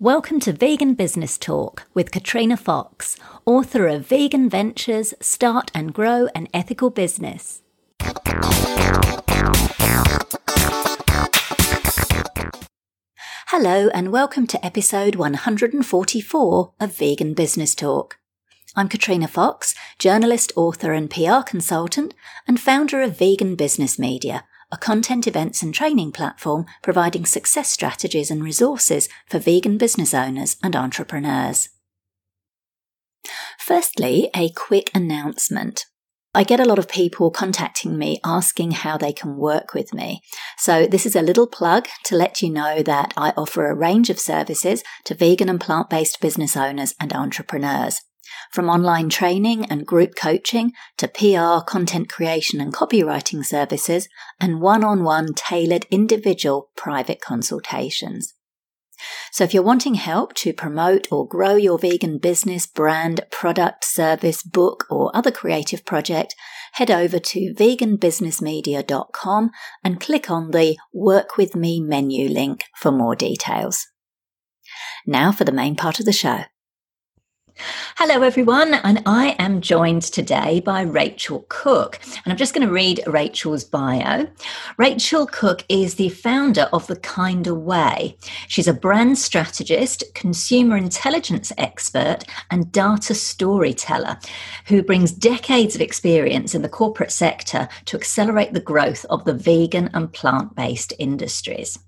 Welcome to Vegan Business Talk with Katrina Fox, author of Vegan Ventures Start and Grow an Ethical Business. Hello, and welcome to episode 144 of Vegan Business Talk. I'm Katrina Fox, journalist, author, and PR consultant, and founder of Vegan Business Media a content events and training platform providing success strategies and resources for vegan business owners and entrepreneurs. Firstly, a quick announcement. I get a lot of people contacting me asking how they can work with me. So this is a little plug to let you know that I offer a range of services to vegan and plant-based business owners and entrepreneurs. From online training and group coaching to PR, content creation and copywriting services and one-on-one tailored individual private consultations. So if you're wanting help to promote or grow your vegan business, brand, product, service, book, or other creative project, head over to veganbusinessmedia.com and click on the Work With Me menu link for more details. Now for the main part of the show. Hello, everyone, and I am joined today by Rachel Cook. And I'm just going to read Rachel's bio. Rachel Cook is the founder of The Kinder Way. She's a brand strategist, consumer intelligence expert, and data storyteller who brings decades of experience in the corporate sector to accelerate the growth of the vegan and plant based industries.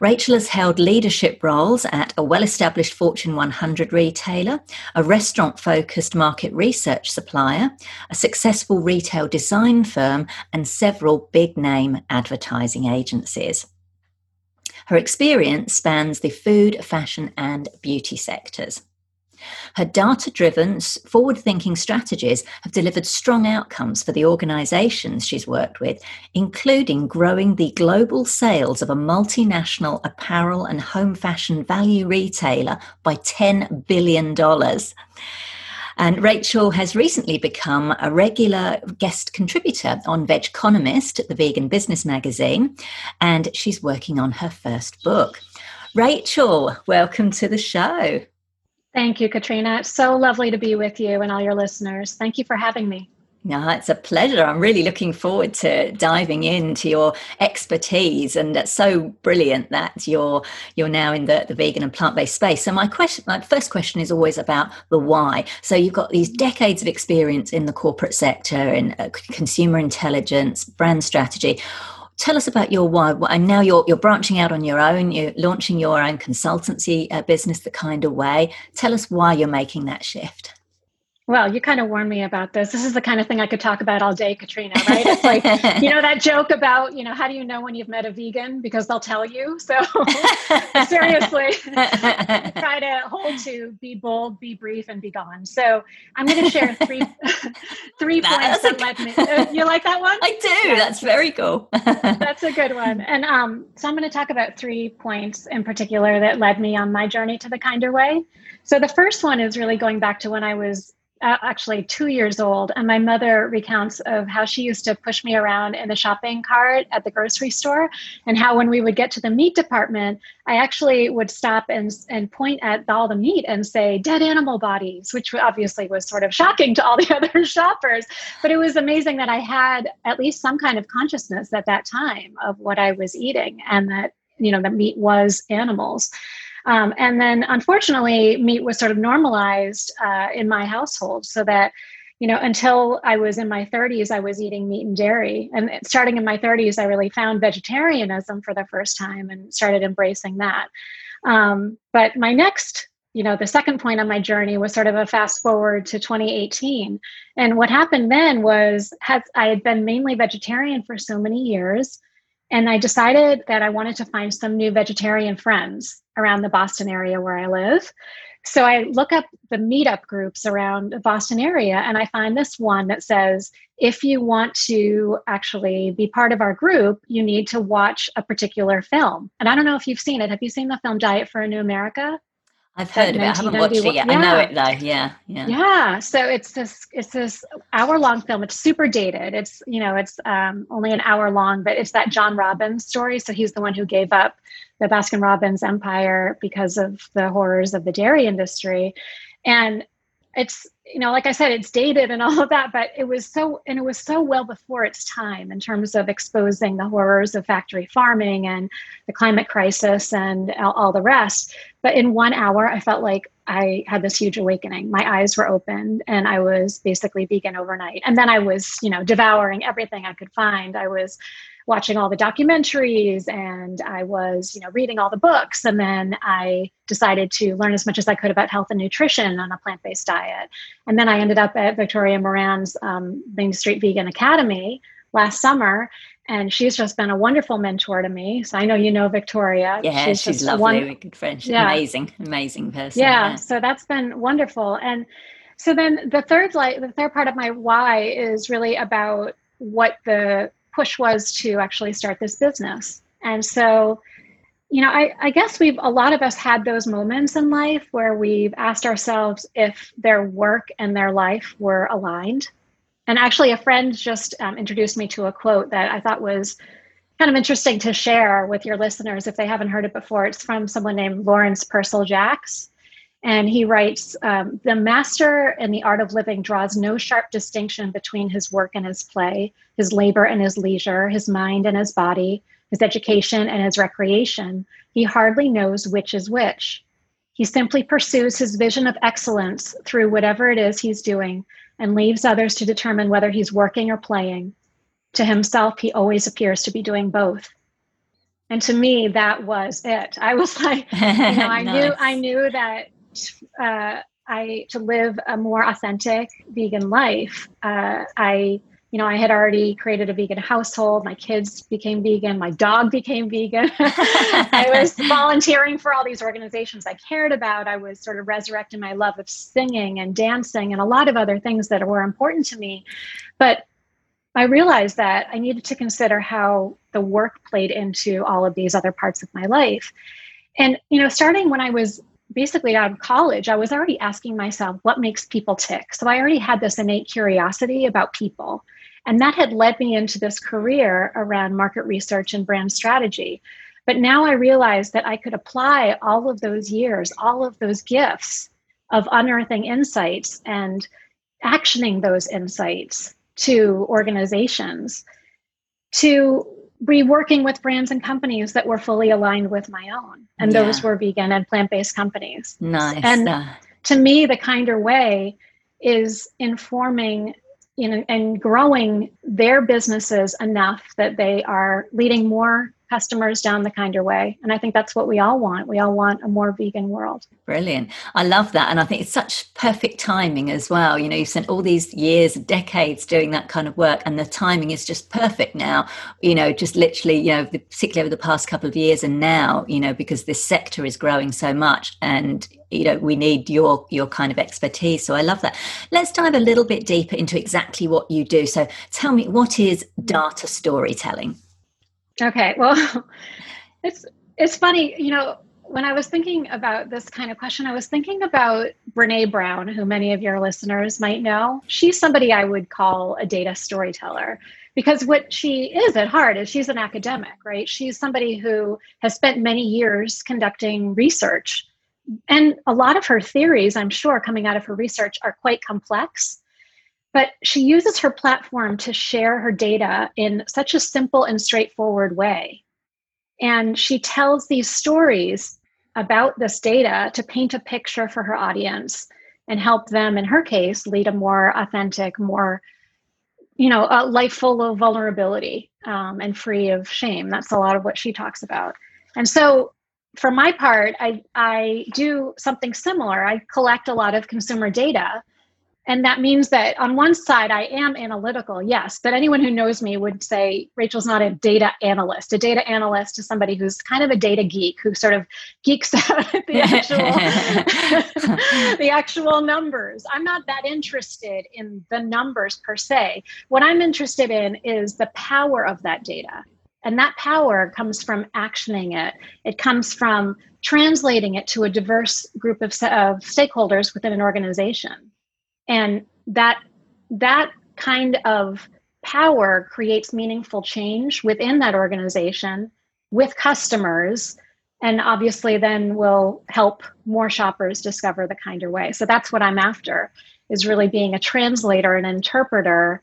Rachel has held leadership roles at a well established Fortune 100 retailer, a restaurant focused market research supplier, a successful retail design firm, and several big name advertising agencies. Her experience spans the food, fashion, and beauty sectors. Her data driven, forward thinking strategies have delivered strong outcomes for the organizations she's worked with, including growing the global sales of a multinational apparel and home fashion value retailer by $10 billion. And Rachel has recently become a regular guest contributor on vegconomist, the vegan business magazine, and she's working on her first book. Rachel, welcome to the show. Thank you, Katrina. It's so lovely to be with you and all your listeners. Thank you for having me. No, it's a pleasure. I'm really looking forward to diving into your expertise, and it's so brilliant that you're you're now in the, the vegan and plant based space. So my question, my first question, is always about the why. So you've got these decades of experience in the corporate sector in uh, consumer intelligence, brand strategy tell us about your why and now you're you're branching out on your own you're launching your own consultancy uh, business the Kinder Way. Tell us why you're making that shift well, you kind of warned me about this. This is the kind of thing I could talk about all day, Katrina, right? It's like, you know, that joke about, you know, how do you know when you've met a vegan? Because they'll tell you. So seriously, try to hold to be bold, be brief, and be gone. So I'm going to share three three points that led me. Uh, you like that one? I do. Yeah. That's very cool. That's a good one. And um, so I'm going to talk about three points in particular that led me on my journey to the kinder way. So the first one is really going back to when I was actually two years old and my mother recounts of how she used to push me around in the shopping cart at the grocery store and how when we would get to the meat department i actually would stop and, and point at all the meat and say dead animal bodies which obviously was sort of shocking to all the other shoppers. But it was amazing that i had at least some kind of consciousness at that time of what i was eating and that you know the meat was animals um, and then unfortunately, meat was sort of normalized uh, in my household so that, you know, until I was in my 30s, I was eating meat and dairy. And starting in my 30s, I really found vegetarianism for the first time and started embracing that. Um, but my next you know the second point on my journey was sort of a fast forward to 2018 and what happened then was had i had been mainly vegetarian for so many years and I decided that I wanted to find some new vegetarian friends around the Boston area where I live. So I look up the meetup groups around the Boston area and I find this one that says if you want to actually be part of our group, you need to watch a particular film. And I don't know if you've seen it. Have you seen the film Diet for a New America? I've heard of it. I haven't watched it yet. Yeah. I know it though. Yeah, yeah. Yeah. So it's this it's this hour long film. It's super dated. It's you know it's um, only an hour long, but it's that John Robbins story. So he's the one who gave up the Baskin Robbins empire because of the horrors of the dairy industry. And it's you know like i said it's dated and all of that but it was so and it was so well before its time in terms of exposing the horrors of factory farming and the climate crisis and all, all the rest but in one hour i felt like i had this huge awakening my eyes were opened and i was basically vegan overnight and then i was you know devouring everything i could find i was watching all the documentaries and I was, you know, reading all the books. And then I decided to learn as much as I could about health and nutrition on a plant based diet. And then I ended up at Victoria Moran's um, Main Street Vegan Academy last summer. And she's just been a wonderful mentor to me. So I know you know Victoria. Yeah, she's, she's lovely. One, good friend. Yeah. amazing, amazing person. Yeah, yeah, so that's been wonderful. And so then the third like the third part of my why is really about what the push was to actually start this business. And so, you know, I, I, guess we've a lot of us had those moments in life where we've asked ourselves if their work and their life were aligned. And actually, a friend just um, introduced me to a quote that I thought was kind of interesting to share with your listeners if they haven't heard it before. It's from someone named Lawrence Pearsall Jacks. And he writes um, The master in the art of living draws no sharp distinction between his work and his play, his labor and his leisure, his mind and his body, his education and his recreation. He hardly knows which is which. He simply pursues his vision of excellence through whatever it is he's doing and leaves others to determine whether he's working or playing. To himself, he always appears to be doing both. And to me, that was it. I was like, you know, I nice. knew I knew that uh, I to live a more authentic vegan life. Uh, I you know, I had already created a vegan household. My kids became vegan. My dog became vegan. I was volunteering for all these organizations I cared about. I was sort of resurrecting my love of singing and dancing and a lot of other things that were important to me. But I realized that I needed to consider how the work played into all of these other parts of my life. And, you know, starting when I was basically out of college, I was already asking myself, what makes people tick? So I already had this innate curiosity about people. And that had led me into this career around market research and brand strategy. But now I realized that I could apply all of those years, all of those gifts of unearthing insights and actioning those insights to organizations to be working with brands and companies that were fully aligned with my own. And yeah. those were vegan and plant based companies. Nice. And to me, the kinder way is informing you know and growing their businesses enough that they are leading more customers down the kinder way. And I think that's what we all want. We all want a more vegan world. Brilliant. I love that. And I think it's such perfect timing as well. You know, you've spent all these years, decades doing that kind of work, and the timing is just perfect now, you know, just literally, you know, particularly over the past couple of years and now, you know, because this sector is growing so much and you know we need your your kind of expertise so i love that let's dive a little bit deeper into exactly what you do so tell me what is data storytelling Okay, well, it's it's funny, you know, when I was thinking about this kind of question, I was thinking about Brene Brown, who many of your listeners might know. She's somebody I would call a data storyteller because what she is at heart is she's an academic, right? She's somebody who has spent many years conducting research. And a lot of her theories, I'm sure, coming out of her research are quite complex. But she uses her platform to share her data in such a simple and straightforward way. And she tells these stories about this data to paint a picture for her audience and help them, in her case, lead a more authentic, more, you know, a life full of vulnerability um, and free of shame. That's a lot of what she talks about. And so for my part, I, I do something similar. I collect a lot of consumer data and that means that on one side i am analytical yes but anyone who knows me would say rachel's not a data analyst. A data analyst is somebody who's kind of a data geek who sort of geeks out at the actual the actual numbers. I'm not that interested in the numbers per se. What i'm interested in is the power of that data. And that power comes from actioning it. It comes from translating it to a diverse group of, of stakeholders within an organization and that that kind of power creates meaningful change within that organization with customers and obviously then will help more shoppers discover the kinder way so that's what i'm after is really being a translator and interpreter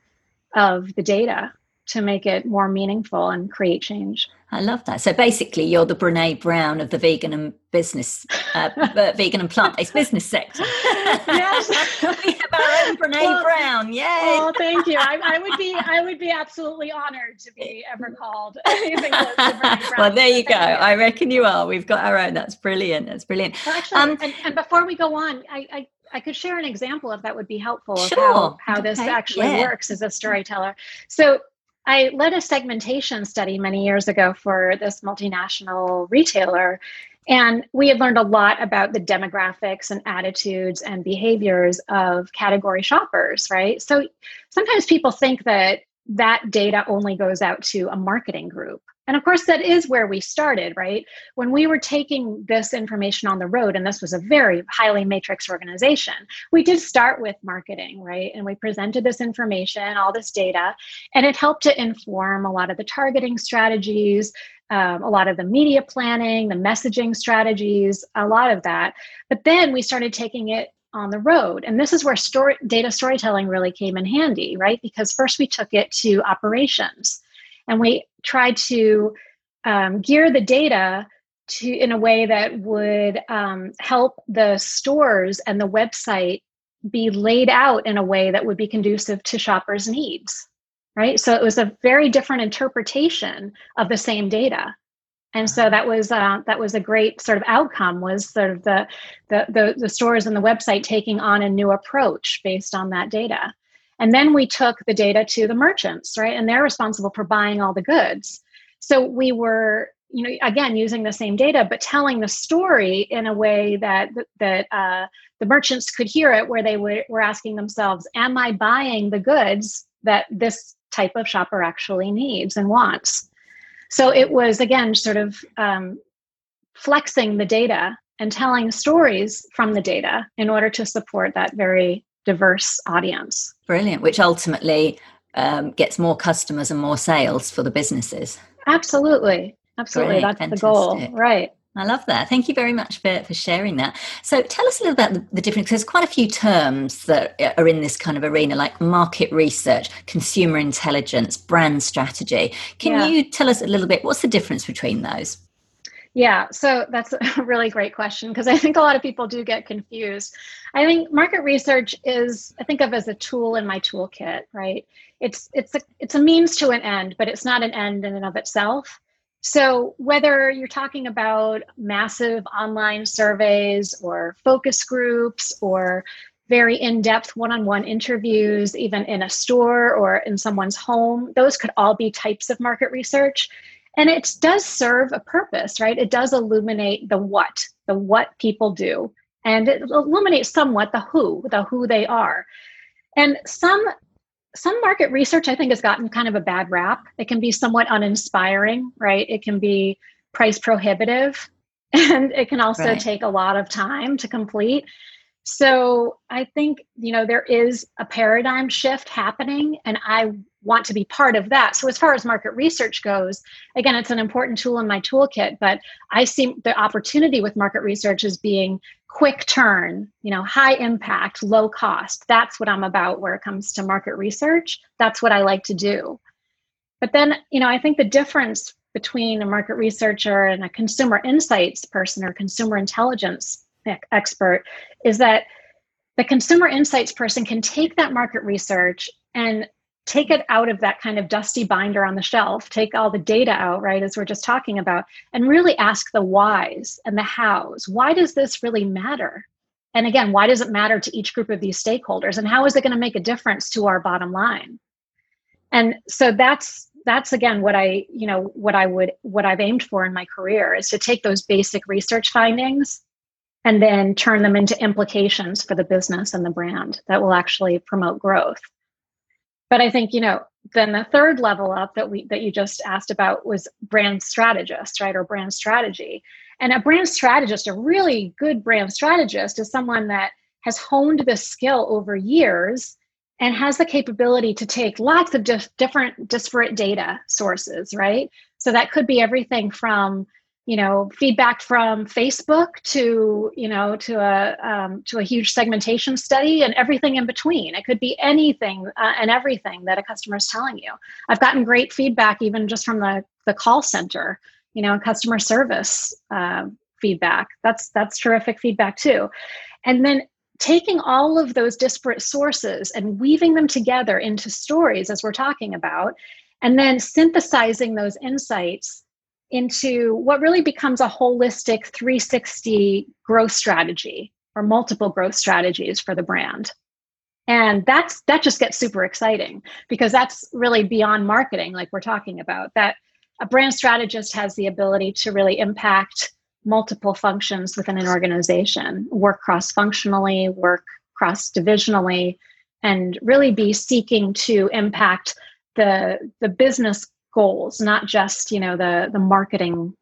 of the data to make it more meaningful and create change. I love that. So basically, you're the Brene Brown of the vegan and business, uh, vegan and plant-based business sector. yes, our own Brene well, Brown. Yay! Oh, thank you. I, I, would be, I would be absolutely honored to be ever called anything close to Brene Brown. Well, there you go. You. I reckon you are. We've got our own. That's brilliant. That's brilliant. Well, actually, um, and, and, before we go on, I, I I could share an example if that would be helpful sure. of how, how okay. this actually yeah. works as a storyteller. So I led a segmentation study many years ago for this multinational retailer. And we had learned a lot about the demographics and attitudes and behaviors of category shoppers, right? So sometimes people think that that data only goes out to a marketing group. And of course, that is where we started, right? When we were taking this information on the road, and this was a very highly matrix organization, we did start with marketing, right? And we presented this information, all this data, and it helped to inform a lot of the targeting strategies, um, a lot of the media planning, the messaging strategies, a lot of that. But then we started taking it on the road. And this is where story, data storytelling really came in handy, right? Because first we took it to operations and we tried to um, gear the data to in a way that would um, help the stores and the website be laid out in a way that would be conducive to shoppers' needs. Right. So it was a very different interpretation of the same data. And so that was uh, that was a great sort of outcome was sort of the, the, the the stores and the website taking on a new approach based on that data. And then we took the data to the merchants right? And they're responsible for buying all the goods. So we were you know again using the same data but telling the story in a way that that uh, the merchants could hear it where they were, were asking themselves am i buying the goods that this type of shopper actually needs and wants so it was, again, sort of um, flexing the data and telling stories from the data in order to support that very diverse audience. Brilliant, which ultimately um, gets more customers and more sales for the businesses. Absolutely. Absolutely. Great, That's fantastic. the goal. Right. I love that. Thank you very much for, for sharing that. So, tell us a little about the, the difference. There's quite a few terms that uh, are in this kind of arena, like market research, consumer intelligence, brand strategy. Can yeah. you tell us a little bit what's the difference between those? Yeah, so that's a really great question because I think a lot of people do get confused. I think market research is I think of as a tool in my toolkit, right? It's it's a it's a means to an end, but it's not an end in and of itself. So, whether you're talking about massive online surveys or focus groups or very in depth one on one interviews, even in a store or in someone's home, those could all be types of market research. And it does serve a purpose, right? It does illuminate the what, the what people do, and it illuminates somewhat the who, the who they are. And some some market research i think has gotten kind of a bad rap. It can be somewhat uninspiring right? It can be price prohibitive and it can also right. take a lot of time to complete so i think you know there is a paradigm shift happening and i want to be part of that so as far as market research goes again it's an important tool in my toolkit but i see the opportunity with market research as being quick turn, you know, high impact, low cost. That's what I'm about where it comes to market research. That's what I like to do. But then, you know, I think the difference between a market researcher and a consumer insights person or consumer intelligence expert is that the consumer insights person can take that market research and take it out of that kind of dusty binder on the shelf, take all the data out, right, as we're just talking about, and really ask the whys and the hows. Why does this really matter? And again, why does it matter to each group of these stakeholders? And how is it going to make a difference to our bottom line? And so that's that's again what I, you know, what I would what I've aimed for in my career is to take those basic research findings and then turn them into implications for the business and the brand that will actually promote growth. But i think you know then the third level up that we that you just asked about was brand strategist right or brand strategy. And a brand strategist a really good brand strategist is someone that has honed this skill over years and has the capability to take lots of dif- different disparate data sources right? So that could be everything from you know feedback from facebook to you know to a um, to a huge segmentation study and everything in between. It could be anything uh, and everything that a customer is telling you. I've gotten great feedback even just from the the call center you know customer service uh, feedback. That's that's terrific feedback too. And then taking all of those disparate sources and weaving them together into stories as we're talking about and then synthesizing those insights into what really becomes a holistic 360 growth strategy or multiple growth strategies for the brand. And that's that just gets super exciting because that's really beyond marketing like we're talking about that a brand strategist has the ability to really impact multiple functions within an organization work cross functionally work cross divisionally and really be seeking to impact the the business goals, not just you know the the marketing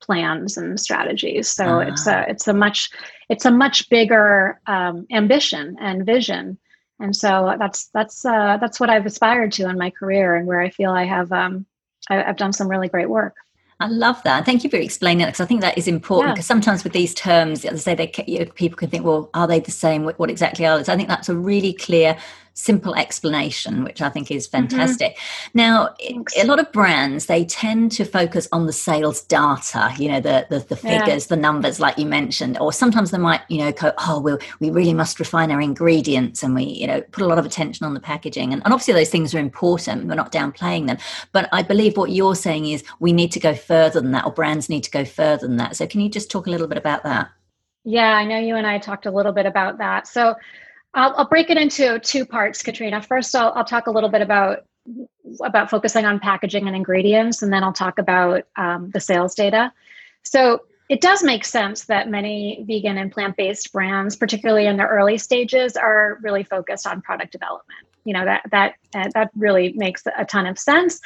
plans and strategies. So uh-huh. it's a it's a much it's a much bigger um, ambition and vision. And so that's that's uh, that's what I've aspired to in my career, and where I feel I have um, I, I've done some really great work. I love that. Thank you for explaining that because I think that is important because yeah. sometimes with these terms, as I say, they, you know, people can think, well, are they the same? What, what exactly are they? So I think that's a really clear simple explanation, which I think is mm-hmm. fantastic. Mm-hmm. Now, Thanks. a lot of brands they tend to focus on the sales data, you know, the the, the figures, yeah. the numbers, like you mentioned, or sometimes they might, you know, go, oh, we we really must refine our ingredients, and we, you know, put a lot of attention on the packaging, and, and obviously those things are important. We're not downplaying them, but I believe what you're saying is we need to go further than that, or brands need to go further than that. So, can you just talk a little bit about that? Yeah, I know you and I talked a little bit about that. So I'll, I'll break it into two parts, Katrina. First, I'll, I'll talk a little bit about about focusing on packaging and ingredients, and then I'll talk about um, the sales data. So it does make sense that many vegan and plant-based brands, particularly in their early stages, are really focused on product development. You know that that uh, that really makes a ton of sense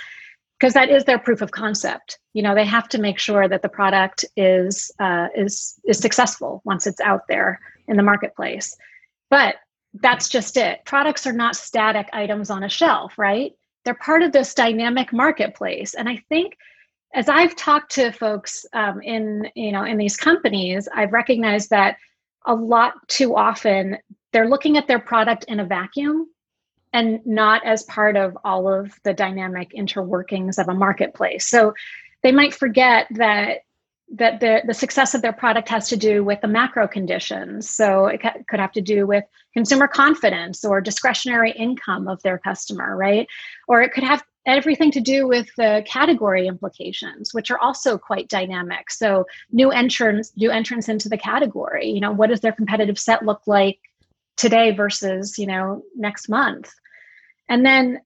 because that is their proof of concept. You know they have to make sure that the product is uh, is is successful once it's out there in the marketplace. But that's just it. Products are not static items on a shelf, right? They're part of this dynamic marketplace. And I think as I've talked to folks um, in you know in these companies, I've recognized that a lot too often they're looking at their product in a vacuum and not as part of all of the dynamic interworkings of a marketplace. So they might forget that that the, the success of their product has to do with the macro conditions. So it ca- could have to do with consumer confidence or discretionary income of their customer, right? Or it could have everything to do with the category implications, which are also quite dynamic. So new entrants, new entrants into the category. You know, what does their competitive set look like today versus you know next month? And then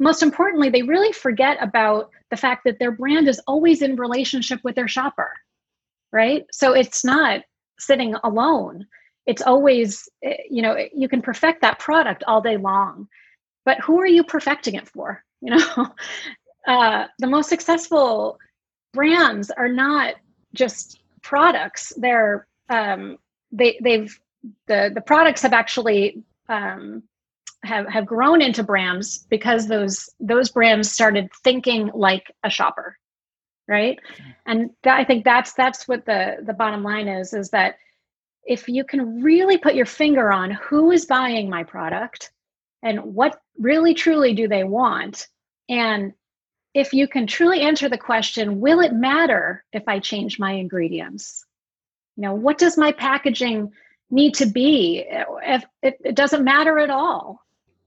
most importantly, they really forget about the fact that their brand is always in relationship with their shopper, right? So it's not sitting alone. It's always, eh, you know, you can perfect that product all day long, but who are you perfecting it for? You know, uh, the most successful brands are not just products. They're um, they they've the the products have actually um, have have grown into brands because those those brands started thinking like a shopper right? And that, i think that's that's what the the bottom line is is that if you can really put your finger on who is buying my product and what really truly do they want and if you can truly answer the question will it matter if i change my ingredients? You know what does my packaging need to be? If it, it doesn't matter at all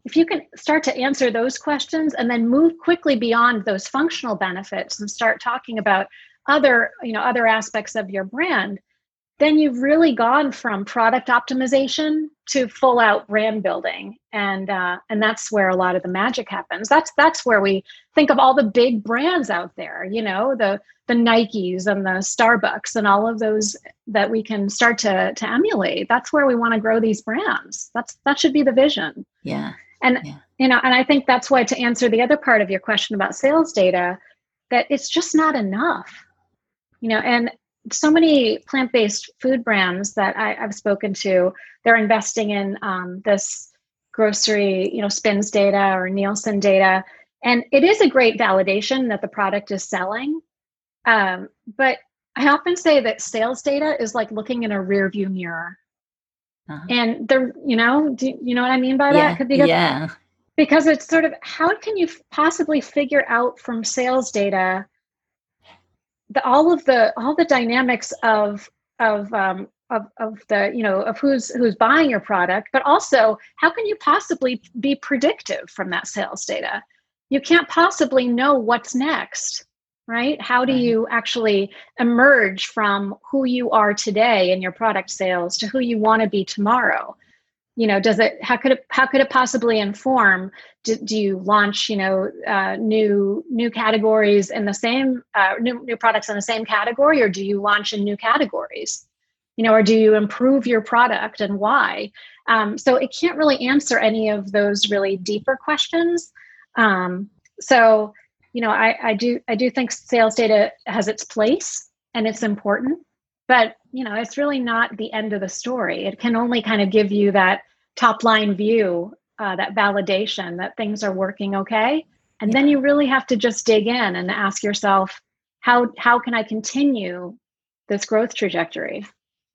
if you can start to answer those questions and then move quickly beyond those functional benefits and start talking about other you know other aspects of your brand then you've really gone from product optimization to full out brand building. And uh, and that's where a lot of the magic happens. That's that's where we think of all the big brands out there you know the the nikes and the starbucks and all of those that we can start to to emulate. That's where we want to grow these brands. That's that should be the vision. Yeah and yeah. you know, and I think that's why to answer the other part of your question about sales data, that it's just not enough. You know, and so many plant-based food brands that I, have spoken to, they're investing in um, this grocery, you know, SPINS data or Nielsen data, and it is a great validation that the product is selling. Um, but I often say that sales data is like looking in a rearview mirror. Uh-huh. And the, you know, do you know what I mean by that? Yeah. Because, yeah. Because it's sort of how can you possibly figure out from sales data the all of the all the dynamics of of um, of, of the you know of who's who's buying your product but also how can you possibly be predictive from that sales data you can't possibly know what's next right? How do you actually emerge from who you are today in your product sales to who you want to be tomorrow? You know does it how could it how could it possibly inform? Do, do you launch you know uh, new new categories in the same uh, new, new products in the same category or do you launch in new categories? You know or do you improve your product and why? Um, so it can't really answer any of those really deeper questions. Um, so you know I, I do i do think sales data has its place and it's important but you know it's really not the end of the story. It can only kind of give you that top line view uh, that validation that things are working okay. And yeah. then you really have to just dig in and ask yourself how how can i continue this growth trajectory?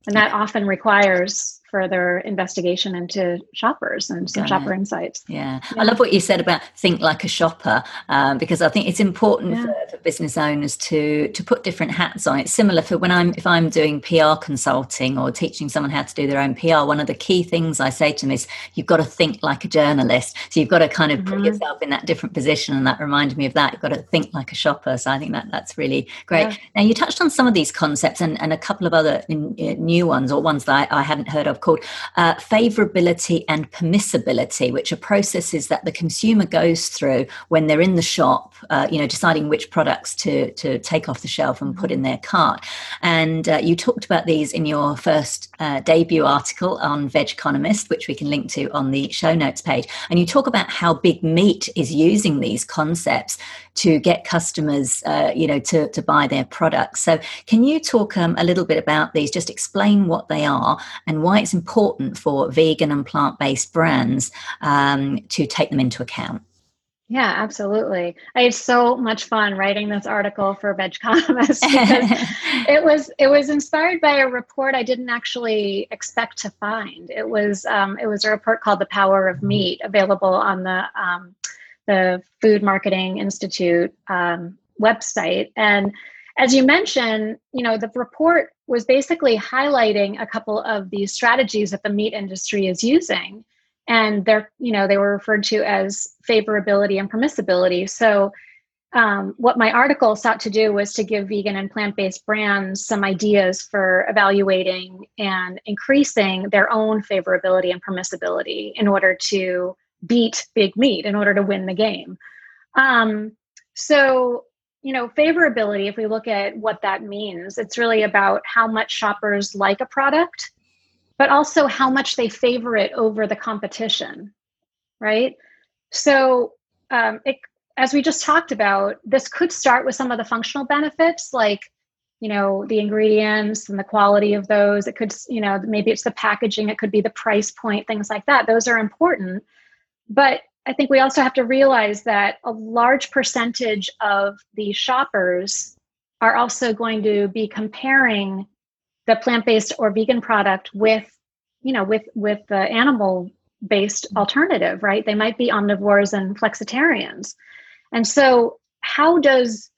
And that often requires further investigation into shoppers and some shopper insights. Yeah. yeah. I love what you said about think like a shopper um, because I think it's important yeah. for, for, business owners to to put different hats on. It's similar for when I'm if I'm doing PR consulting or teaching someone how to do their own PR. One of the key things I say to them is you've got to think like a journalist. So you've got to kind of mm-hmm. put yourself in that different position, and that reminded me of that. You've got to think like a shopper. So I think that that's really great. Now you touched on some of these concepts and, and a couple of other in, in new ones or ones that I, I hadn't heard of called uh, favorability and permissibility, which are processes that the consumer goes through when they're in the shop, uh, you know, deciding which products to, to take off the shelf and put in their cart. And uh, you talked about these in your first uh, debut article on vegconomist, which we can link to on the show notes page. And you talk about how Big Meat is using these concepts to get customers, uh, you know, to, to buy their products. So, can you talk um, a little bit about these? Just explain what they are and why it's important for vegan and plant based brands um, to take them into account. Yeah, absolutely. I had so much fun writing this article for vegconomist because it was it was inspired by a report I didn't actually expect to find. It was um, it was a report called "The Power of Meat," available on the um, the Food Marketing Institute um, website. And as you mentioned, you know, the report was basically highlighting a couple of these strategies that the meat industry is using. And they're, you know, they were referred to as favorability and permissibility. So um, what my article sought to do was to give vegan and plant-based brands some ideas for evaluating and increasing their own favorability and permissibility in order to beat big meat in order to win the game. Um, so, you know, favorability, if we look at what that means, it's really about how much shoppers like a product, but also how much they favor it over the competition, right? So, um, it, as we just talked about, this could start with some of the functional benefits, like you know the ingredients and the quality of those it could you know maybe it's the packaging it could be the price point things like that those are important but I think we also have to realize that a large percentage of the shoppers are also going to be comparing the plant-based or vegan product with, you know, with with the animal-based alternative, right? They might be omnivores and flexitarians. And so how does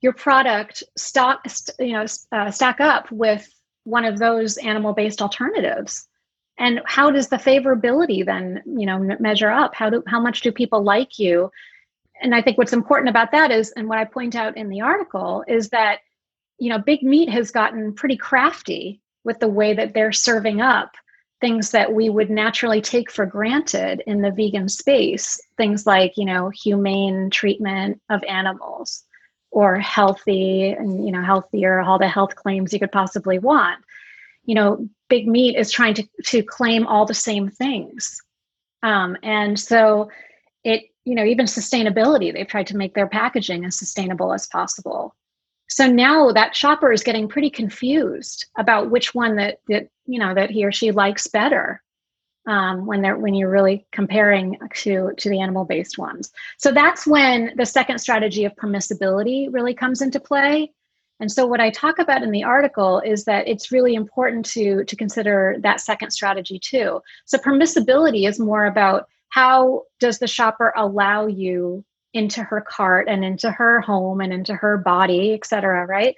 your product stock you know uh, stack up with one of those animal-based alternatives? And how does the favorability then you know measure up? How do how much do people like you? And i think what's important about that is and what i point out in the article is that you know big meat has gotten pretty crafty with the way that they're serving up things that we would naturally take for granted in the vegan space. Things like you know humane treatment of animals or healthy and you know healthier all the health claims you could possibly want. You know big meat is trying to to claim all the same things. Um, and so it you know even sustainability they've tried to make their packaging as sustainable as possible. So now that shopper is getting pretty confused about which one that that you know that he or she likes better um, when they're when you're really comparing to to the animal based ones. So that's when the second strategy of permissibility really comes into play And so what I talk about in the article is that it's really important to to consider that second strategy too. So permissibility is more about how does the shopper allow you into her cart and into her home and into her body, et cetera, right?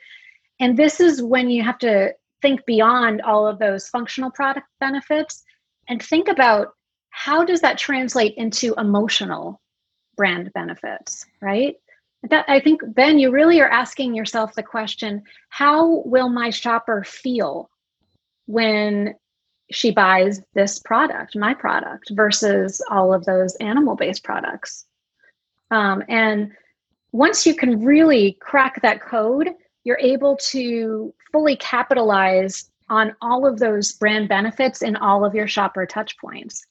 And this is when you have to think beyond all of those functional product benefits and think about how does that translate into emotional brand benefits, right? That I think then you really are asking yourself the question, how will my shopper feel when she buys this product, my product, versus all of those animal-based products? Um, and once you can really crack that code, you're able to fully capitalize on all of those brand benefits in all of your shopper touch points.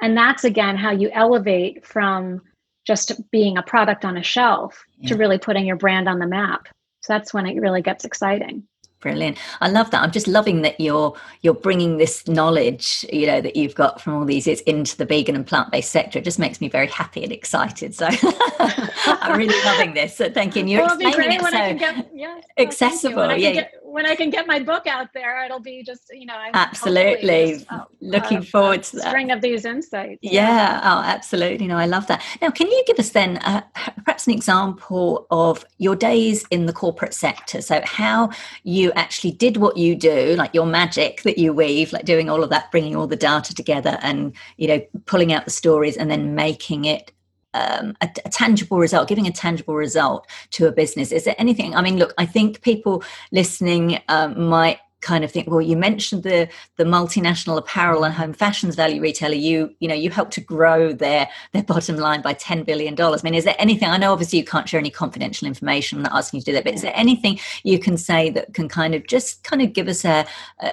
And that's again how you elevate from just being a product on a shelf yeah. to really putting your brand on the map. So that's when it really gets exciting. Brilliant. I love that. I'm just loving that you're you're bringing this knowledge, you know, that you've got from all these years into the vegan and plant-based sector. It just makes me very happy and excited. So I'm really loving this. So thank you. And you're well, explaining it so get, yeah, accessible. yeah. Get, when I can get my book out there, it'll be just, you know, absolutely just, oh, looking uh, forward to that. String of these insights. Yeah. yeah. Oh, absolutely. No, I love that. Now, can you give us then uh, perhaps an example of your days in the corporate sector? So, how you actually did what you do, like your magic that you weave, like doing all of that, bringing all the data together and, you know, pulling out the stories and then making it um, a, a, tangible result, giving a tangible result to a business? Is there anything? I mean, look, I think people listening um, might kind of think well you mentioned the the multinational apparel and home fashions value retailer you you know you helped to grow their their bottom line by 10 billion dollars i mean is there anything i know obviously you can't share any confidential information i'm not asking you to do that but is there anything you can say that can kind of just kind of give us a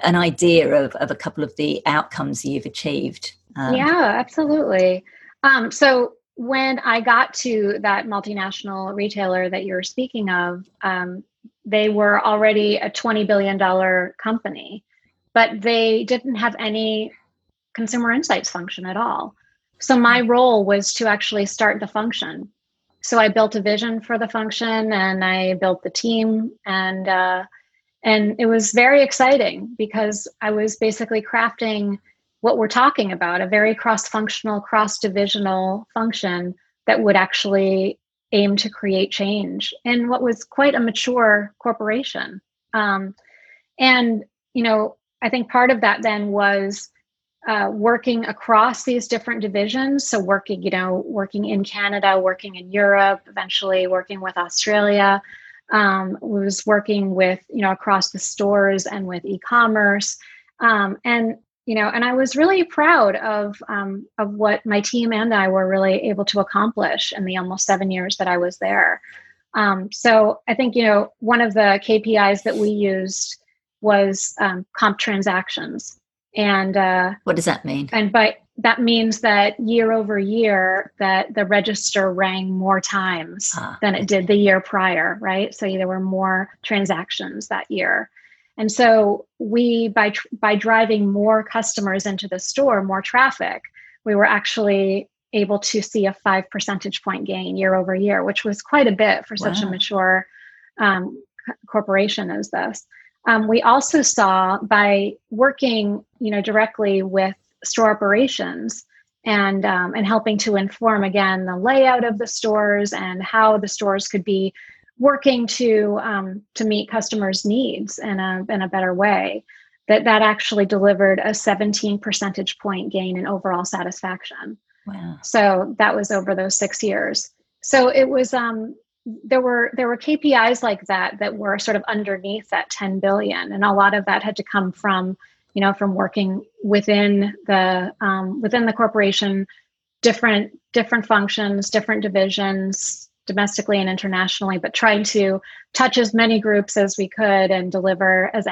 an idea of, of a couple of the outcomes you've achieved um, yeah absolutely um, so when I got to that multinational retailer that you're speaking of, um, they were already a $20 billion company, but they didn't have any consumer insights function at all. So my role was to actually start the function. So I built a vision for the function and I built the team and uh, and it was very exciting because I was basically crafting what we're talking about a very cross functional, cross divisional function that would actually aim to create change in what was quite a mature corporation. Um, and, you know, I think part of that then was uh, working across these different divisions. So, working, you know, working in Canada, working in Europe, eventually working with Australia. Um, was working with, you know, across the stores and with e commerce. Um, and you know and i was really proud of um, of what my team and i were really able to accomplish in the almost seven years that i was there. Um, so i think you know one of the kpis that we used was um, comp transactions. And uh, what does that mean? and but that means that year over year that the register rang more times ah, than it did the year prior right? So there were more transactions that year and so we by by driving more customers into the store, more traffic, we were actually able to see a five percentage point gain year over year, which was quite a bit for wow. such a mature um, corporation as this. Um, we also saw by working, you know, directly with store operations and um, and helping to inform again the layout of the stores and how the stores could be working to um, to meet customers' needs in a in a better way. That that actually delivered a 17 percentage point gain in overall satisfaction. Wow! So that was over those six years. So it was um, there were there were KPIs like that that were sort of underneath that 10 billion, and a lot of that had to come from you know from working within the um, within the corporation, different different functions, different divisions, domestically and internationally, but trying to touch as many groups as we could and deliver as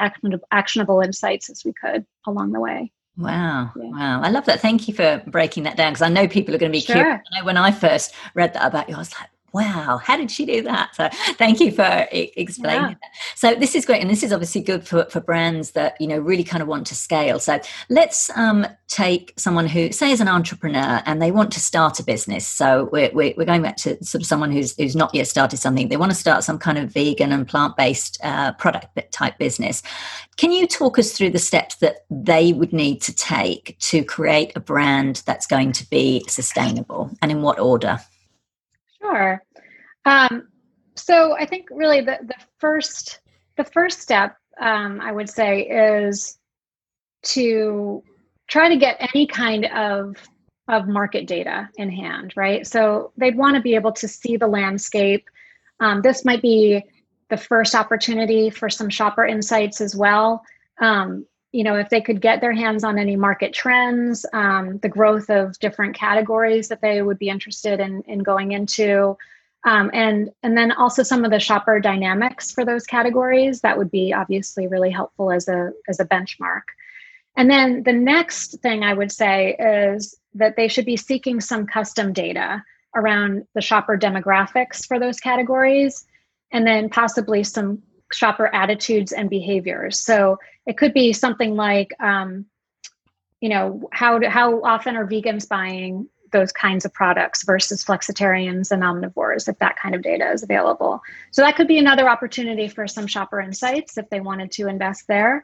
actionable insights as we could along the way. Wow. Yeah. Wow. I love that. Thank you for breaking that down because I know people are going to be sure. curious. I know when I first read that about you, I was like, Wow, how did she do that? So thank you for explaining yeah. that. So this is great, and this is obviously good for, for brands that you know really kind of want to scale. So let's um, take someone who, say, is an entrepreneur and they want to start a business. So we're, we're, we're going back to sort of someone who's who's not yet started something. They want to start some kind of vegan and plant based uh, product type business. Can you talk us through the steps that they would need to take to create a brand that's going to be sustainable, and in what order? Sure. Um, so I think really the, the first the first step um, I would say is to try to get any kind of of market data in hand, right? So they'd want to be able to see the landscape. Um, this might be the first opportunity for some shopper insights as well. Um, you know, if they could get their hands on any market trends, um, the growth of different categories that they would be interested in, in going into, um, and and then also some of the shopper dynamics for those categories that would be obviously really helpful as a as a benchmark. And then the next thing I would say is that they should be seeking some custom data around the shopper demographics for those categories, and then possibly some shopper attitudes and behaviors. So it could be something like, um, you know, how how often are vegans buying those kinds of products versus flexitarians and omnivores if that kind of data is available. So that could be another opportunity for some shopper insights if they wanted to invest there.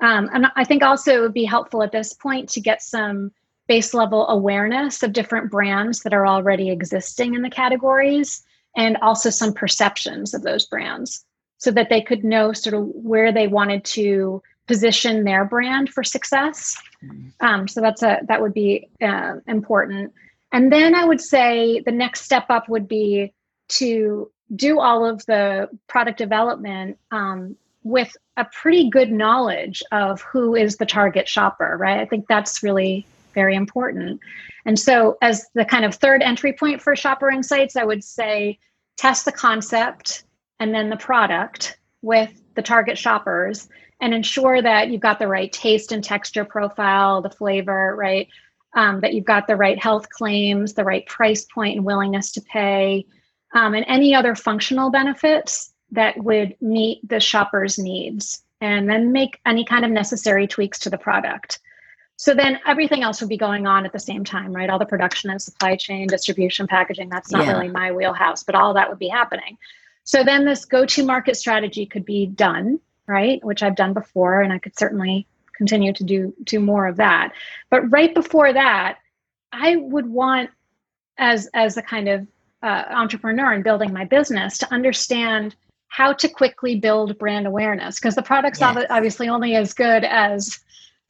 Um, and I think also it would be helpful at this point to get some base level awareness of different brands that are already existing in the categories and also some perceptions of those brands so that they could know sort of where they wanted to position their brand for success. Mm-hmm. Um, so that's a that would be uh, important. And then I would say the next step up would be to do all of the product development um, with a pretty good knowledge of who is the target shopper, right? I think that's really very important. And so, as the kind of third entry point for shopper insights, I would say test the concept and then the product with the target shoppers and ensure that you've got the right taste and texture profile, the flavor, right? Um, that you've got the right health claims, the right price point and willingness to pay, um, and any other functional benefits that would meet the shopper's needs. And then make any kind of necessary tweaks to the product. So then everything else would be going on at the same time, right? All the production and supply chain, distribution, packaging, that's not yeah. really my wheelhouse, but all that would be happening. So then this go to market strategy could be done, right? Which I've done before, and I could certainly continue to do do more of that. But right before that, I would want as as a kind of uh, entrepreneur and building my business to understand how to quickly build brand awareness because the product's yes. obviously only as good as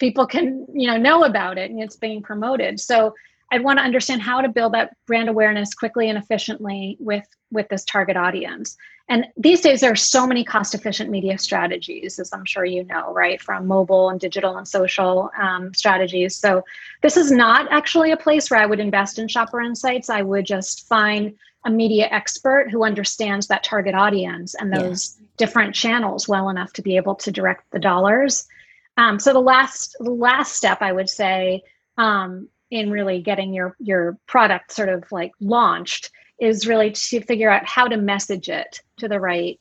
people can you know know about it and it's being promoted so I'd want to understand how to build that brand awareness quickly and efficiently with with this target audience. And these days there are so many cost efficient media strategies, as I'm sure you know, right, from mobile and digital and social um, strategies. So this is not actually a place where I would invest in shopper insights. I would just find a media expert who understands that target audience and those yeah. different channels well enough to be able to direct the dollars. Um, so the last the last step I would say um, in really getting your your product sort of like launched is really to figure out how to message it to the right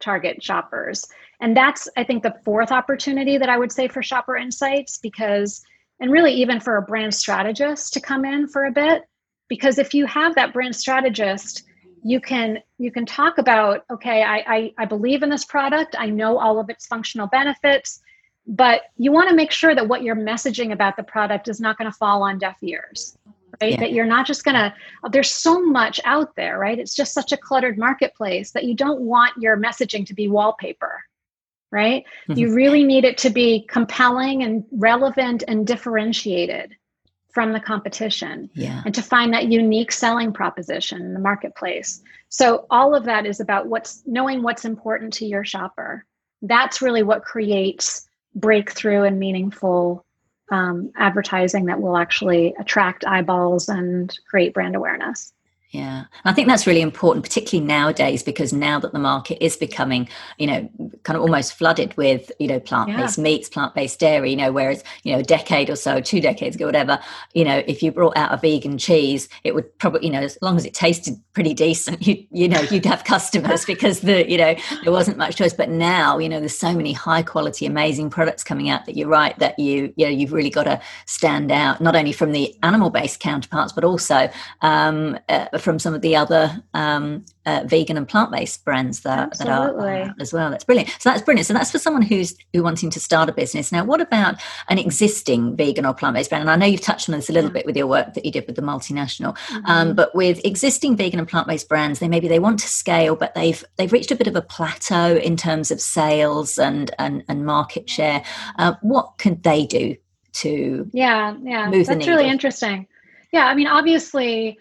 target shoppers. And that's i think the fourth opportunity that i would say for shopper insights because and really even for a brand strategist to come in for a bit because if you have that brand strategist you can you can talk about okay I, I i believe in this product. I know all of its functional benefits but you want to make sure that what you're messaging about the product is not going to fall on deaf ears right yeah. that you're not just going to there's so much out there right it's just such a cluttered marketplace that you don't want your messaging to be wallpaper right mm-hmm. you really need it to be compelling and relevant and differentiated from the competition yeah. and to find that unique selling proposition in the marketplace so all of that is about what's knowing what's important to your shopper that's really what creates breakthrough and meaningful um, advertising that will actually attract eyeballs and create brand awareness. Yeah. I think that's really important, particularly nowadays, because now that the market is becoming, you know, kind of almost flooded with, you know, plant based yeah. meats, plant based dairy, you know, whereas, you know, a decade or so, two decades ago, whatever, you know, if you brought out a vegan cheese, it would probably, you know, as long as it tasted pretty decent, you, you know, you'd have customers because the, you know, there wasn't much choice. But now, you know, there's so many high quality, amazing products coming out that you're right that you, you know, you've really got to stand out, not only from the animal based counterparts, but also um, uh, from some of the other um, uh, vegan and plant-based brands that, that are as well. That's brilliant. So that's brilliant. So that's for someone who's who wanting to start a business. Now, what about an existing vegan or plant-based brand? And I know you've touched on this a little yeah. bit with your work that you did with the multinational. Um, mm-hmm. Um, but with existing vegan and plant-based brands, they maybe they want to scale, but they've they've reached a bit of a plateau in terms of sales and and, and market share. Uh, what can they do to yeah yeah that's really interesting yeah i mean obviously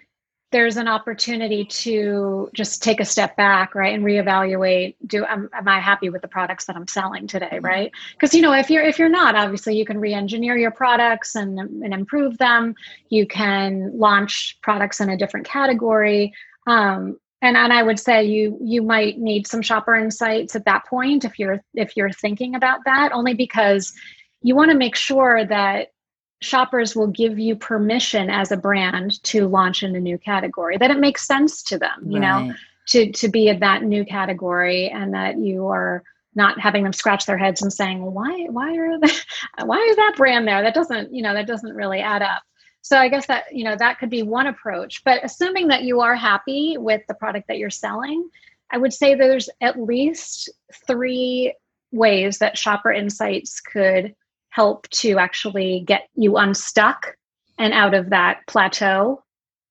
there's an opportunity to just take a step back right and reevaluate do am, am i happy with the products that i'm selling today mm-hmm. right? Because you know if you're if you're not obviously you can re-engineer your products and, and improve them. You can launch products in a different category. Um, and and i would say you you might need some shopper insights at that point if you're if you're thinking about that only because you want to make sure that shoppers will give you permission as a brand to launch in a new category that it makes sense to them you right. know to to be in that new category and that you are not having them scratch their heads and saying well, why why are they, why is that brand there that doesn't you know that doesn't really add up so i guess that you know that could be one approach but assuming that you are happy with the product that you're selling i would say there's at least three ways that shopper insights could help to actually get you unstuck and out of that plateau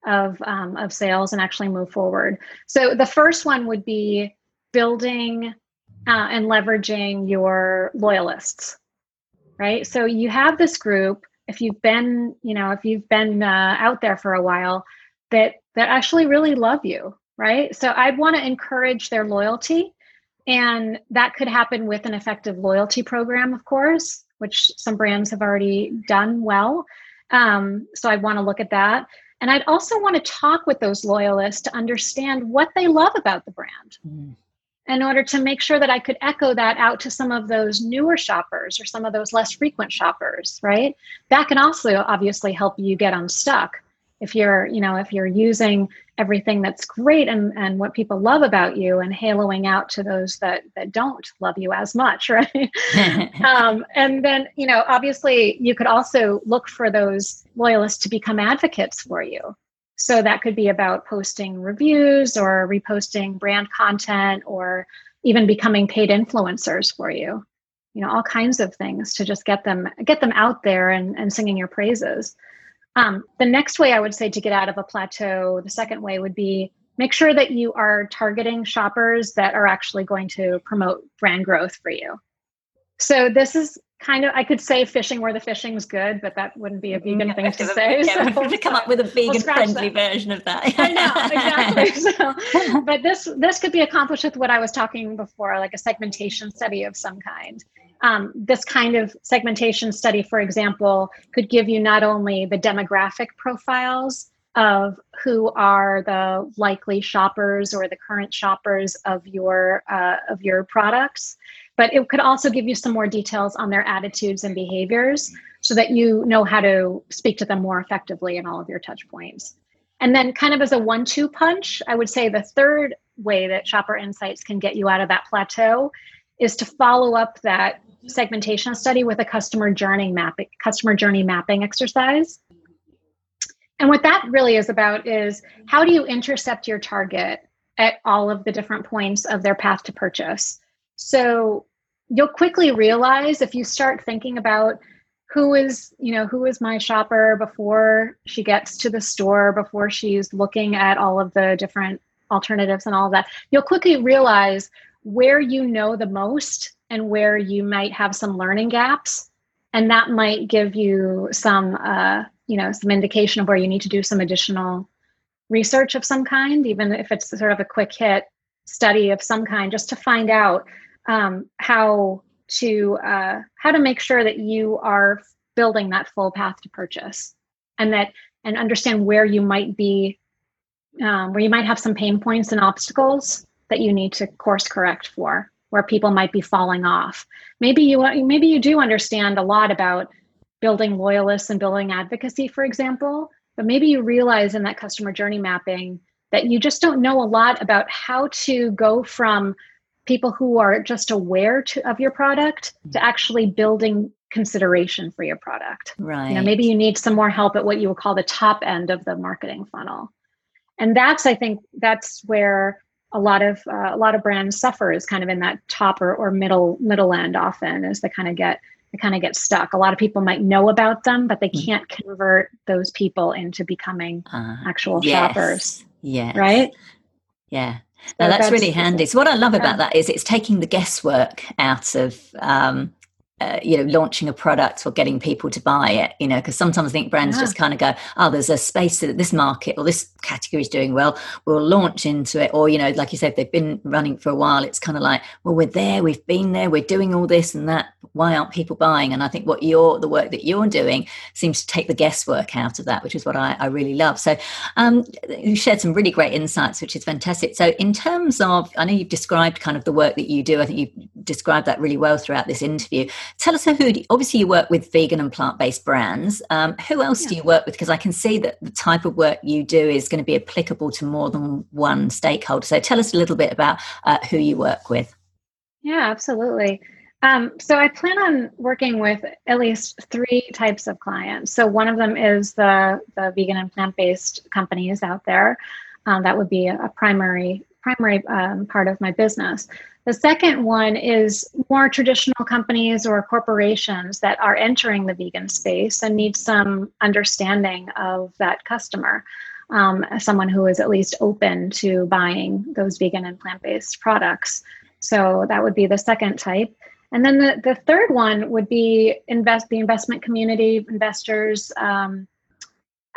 of um, of sales and actually move forward. So the first one would be building uh, and leveraging your loyalists, right? So you have this group. If you've been, you know, if you've been uh, out there for a while, that that actually really love you, right? So I'd want to encourage their loyalty, and that could happen with an effective loyalty program, of course which some brands have already done well. Um, so I want to look at that. And I'd also want to talk with those loyalists to understand what they love about the brand mm. in order to make sure that I could echo that out to some of those newer shoppers or some of those less frequent shoppers, right? That can also obviously help you get unstuck if you're you know if you're using everything that's great and and what people love about you and haloing out to those that that don't love you as much right? Um, and then you know obviously you could also look for those loyalists to become advocates for you. So that could be about posting reviews or reposting brand content or even becoming paid influencers for you. You know all kinds of things to just get them get them out there and, and singing your praises um, the next way I would say to get out of a plateau, the second way would be make sure that you are targeting shoppers that are actually going to promote brand growth for you. So this is kind of I could say fishing where the fishing's good, but that wouldn't be a vegan thing to say. Yeah, so we'll to come up with a vegan we'll friendly that. version of that. I know exactly. So, but this this could be accomplished with what I was talking before, like a segmentation study of some kind um, this kind of segmentation study, for example, could give you not only the demographic profiles of who are the likely shoppers or the current shoppers of your uh, of your products, but it could also give you some more details on their attitudes and behaviors, so that you know how to speak to them more effectively in all of your touch points. And then, kind of as a one-two punch, I would say the third way that Shopper Insights can get you out of that plateau is to follow up that segmentation study with a customer journey mapping customer journey mapping exercise. And what that really is about is how do you intercept your target at all of the different points of their path to purchase? So you'll quickly realize if you start thinking about who is, you know, who is my shopper before she gets to the store, before she's looking at all of the different alternatives and all of that, you'll quickly realize where you know the most and where you might have some learning gaps. And that might give you some uh, you know some indication of where you need to do some additional research of some kind even if it's sort of a quick hit study of some kind just to find out um, how to uh, how to make sure that you are building that full path to purchase. And that and understand where you might be um, where you might have some pain points and obstacles that you need to course correct for where people might be falling off maybe you uh, maybe you do understand a lot about building loyalists and building advocacy for example but maybe you realize in that customer journey mapping that you just don't know a lot about how to go from people who are just aware to, of your product to mm. actually building consideration for your product. Right. You know, maybe you need some more help at what you would call the top end of the marketing funnel. And that's, I think, that's where a lot of uh, a lot of brands suffer is kind of in that top or, or middle middle end often as they kind of get they kind of get stuck. A lot of people might know about them, but they mm. can't convert those people into becoming uh, actual yes. shoppers. Yeah. Right? Yeah. So now that's, that's, really handy. So what I love about that is it's taking the guesswork out of um, uh, you know launching a product or getting people to buy it you know because sometimes i think brands yeah. just kind of go oh there's a space that this market or this category is doing well we'll launch into it. Or you know like you said they've been running for a while it's kind of like well we're there we've been there we're doing all this and that why aren't people buying? And i think what you're the work that you're doing seems to take the guesswork out of that which is what i, I really love. So um, you shared some really great insights which is fantastic. So in terms of i know you've described kind of the work that you do i think you've described that really well throughout this interview Tell us who, obviously, you work with vegan and plant based brands. Um, who else yeah. do you work with? Because I can see that the type of work you do is going to be applicable to more than one stakeholder. So tell us a little bit about uh, who you work with. Yeah, absolutely. Um, so I plan on working with at least three types of clients. So one of them is the the vegan and plant based companies out there. Um, that would be a primary primary um, part of my business. The second one is more traditional companies or corporations that are entering the vegan space and need some understanding of that customer. Um, someone who is at least open to buying those vegan and plant based products. So that would be the second type. And then the, the third one would be invest the investment community, investors, um,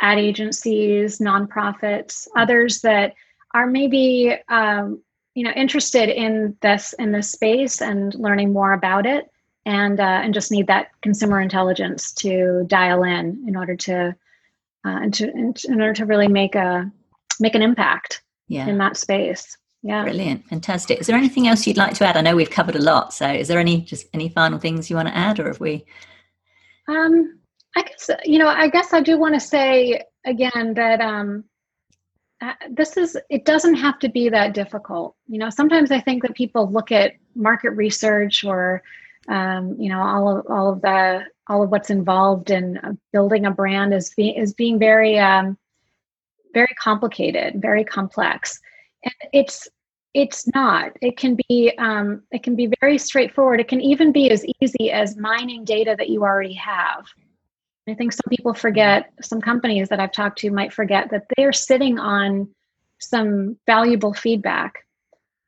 ad agencies, nonprofits, others that are maybe um, you know interested in this in this space and learning more about it and uh, and just need that consumer intelligence to dial in in order to uh, and to in, in order to really make a make an impact yeah. in that space. Yeah. Brilliant. Fantastic. Is there anything else you'd like to add? I know we've covered a lot so is there any just any final things you want to add or have we um i guess you know i guess i do want to say again that um this is it doesn't have to be that difficult. You know sometimes i think that people look at market research or um, you know all of all of the all of what's involved in uh, building a brand is being is being very um, very complicated very complex. And it's it's not. It can be um, it can be very straightforward. It can even be as easy as mining data that you already have I think some people forget, some companies that I've talked to might forget that they're sitting on some valuable feedback.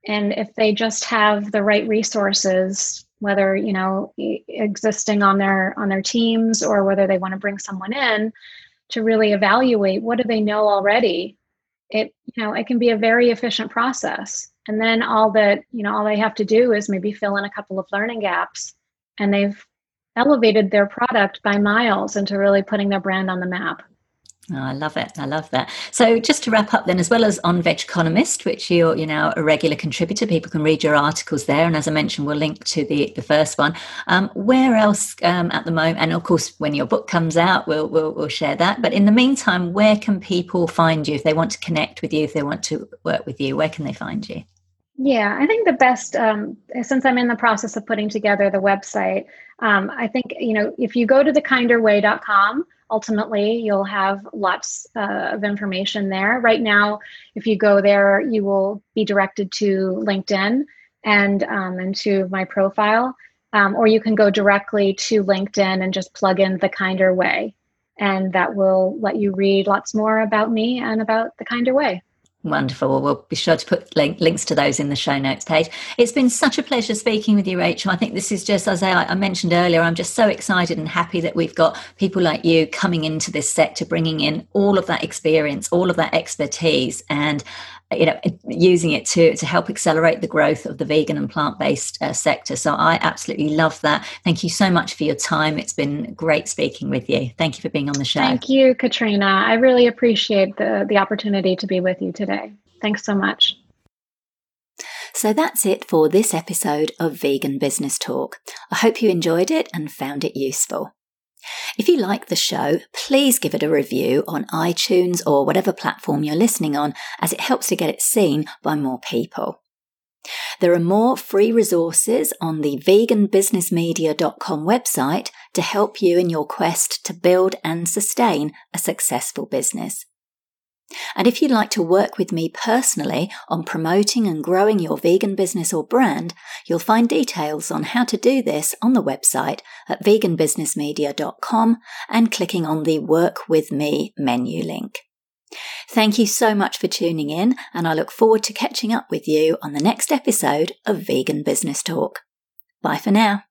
And if they just have the right resources, whether you know existing on their on their teams or whether they want to bring someone in to really evaluate what do they know already, it you know it can be a very efficient process. And then all that you know all they have to do is maybe fill in a couple of learning gaps, and they've elevated their product by miles into really putting their brand on the map. Oh, I love it. I love that. So, just to wrap up, then, as well as on vegconomist, which you're you know a regular contributor, people can read your articles there. And as I mentioned, we'll link to the the first one. Um, where else um, at the moment? And of course, when your book comes out, we'll, we'll we'll share that. But in the meantime, where can people find you if they want to connect with you? If they want to work with you, where can they find you? Yeah, I think the best, um, since I'm in the process of putting together the website, um, I think, you know, if you go to thekinderway.com, ultimately you'll have lots uh, of information there. Right now, if you go there, you will be directed to LinkedIn and, um, and to my profile. Um, or you can go directly to LinkedIn and just plug in The Kinder Way. And that will let you read lots more about me and about The Kinder Way. Wonderful. Well, we'll be sure to put link, links to those in the show notes page. It's been such a pleasure speaking with you, Rachel. I think this is just, as I, I mentioned earlier, I'm just so excited and happy that we've got people like you coming into this sector, bringing in all of that experience, all of that expertise, and you know, using it to, to help accelerate the growth of the vegan and plant based uh, sector. So I absolutely love that. Thank you so much for your time. It's been great speaking with you. Thank you for being on the show. Thank you, Katrina. I really appreciate the, the opportunity to be with you today. Thanks so much. So that's it for this episode of Vegan Business Talk. I hope you enjoyed it and found it useful. If you like the show, please give it a review on iTunes or whatever platform you're listening on, as it helps to get it seen by more people. There are more free resources on the veganbusinessmedia.com website to help you in your quest to build and sustain a successful business. And if you'd like to work with me personally on promoting and growing your vegan business or brand, you'll find details on how to do this on the website at veganbusinessmedia.com and clicking on the Work With Me menu link. Thank you so much for tuning in, and I look forward to catching up with you on the next episode of Vegan Business Talk. Bye for now.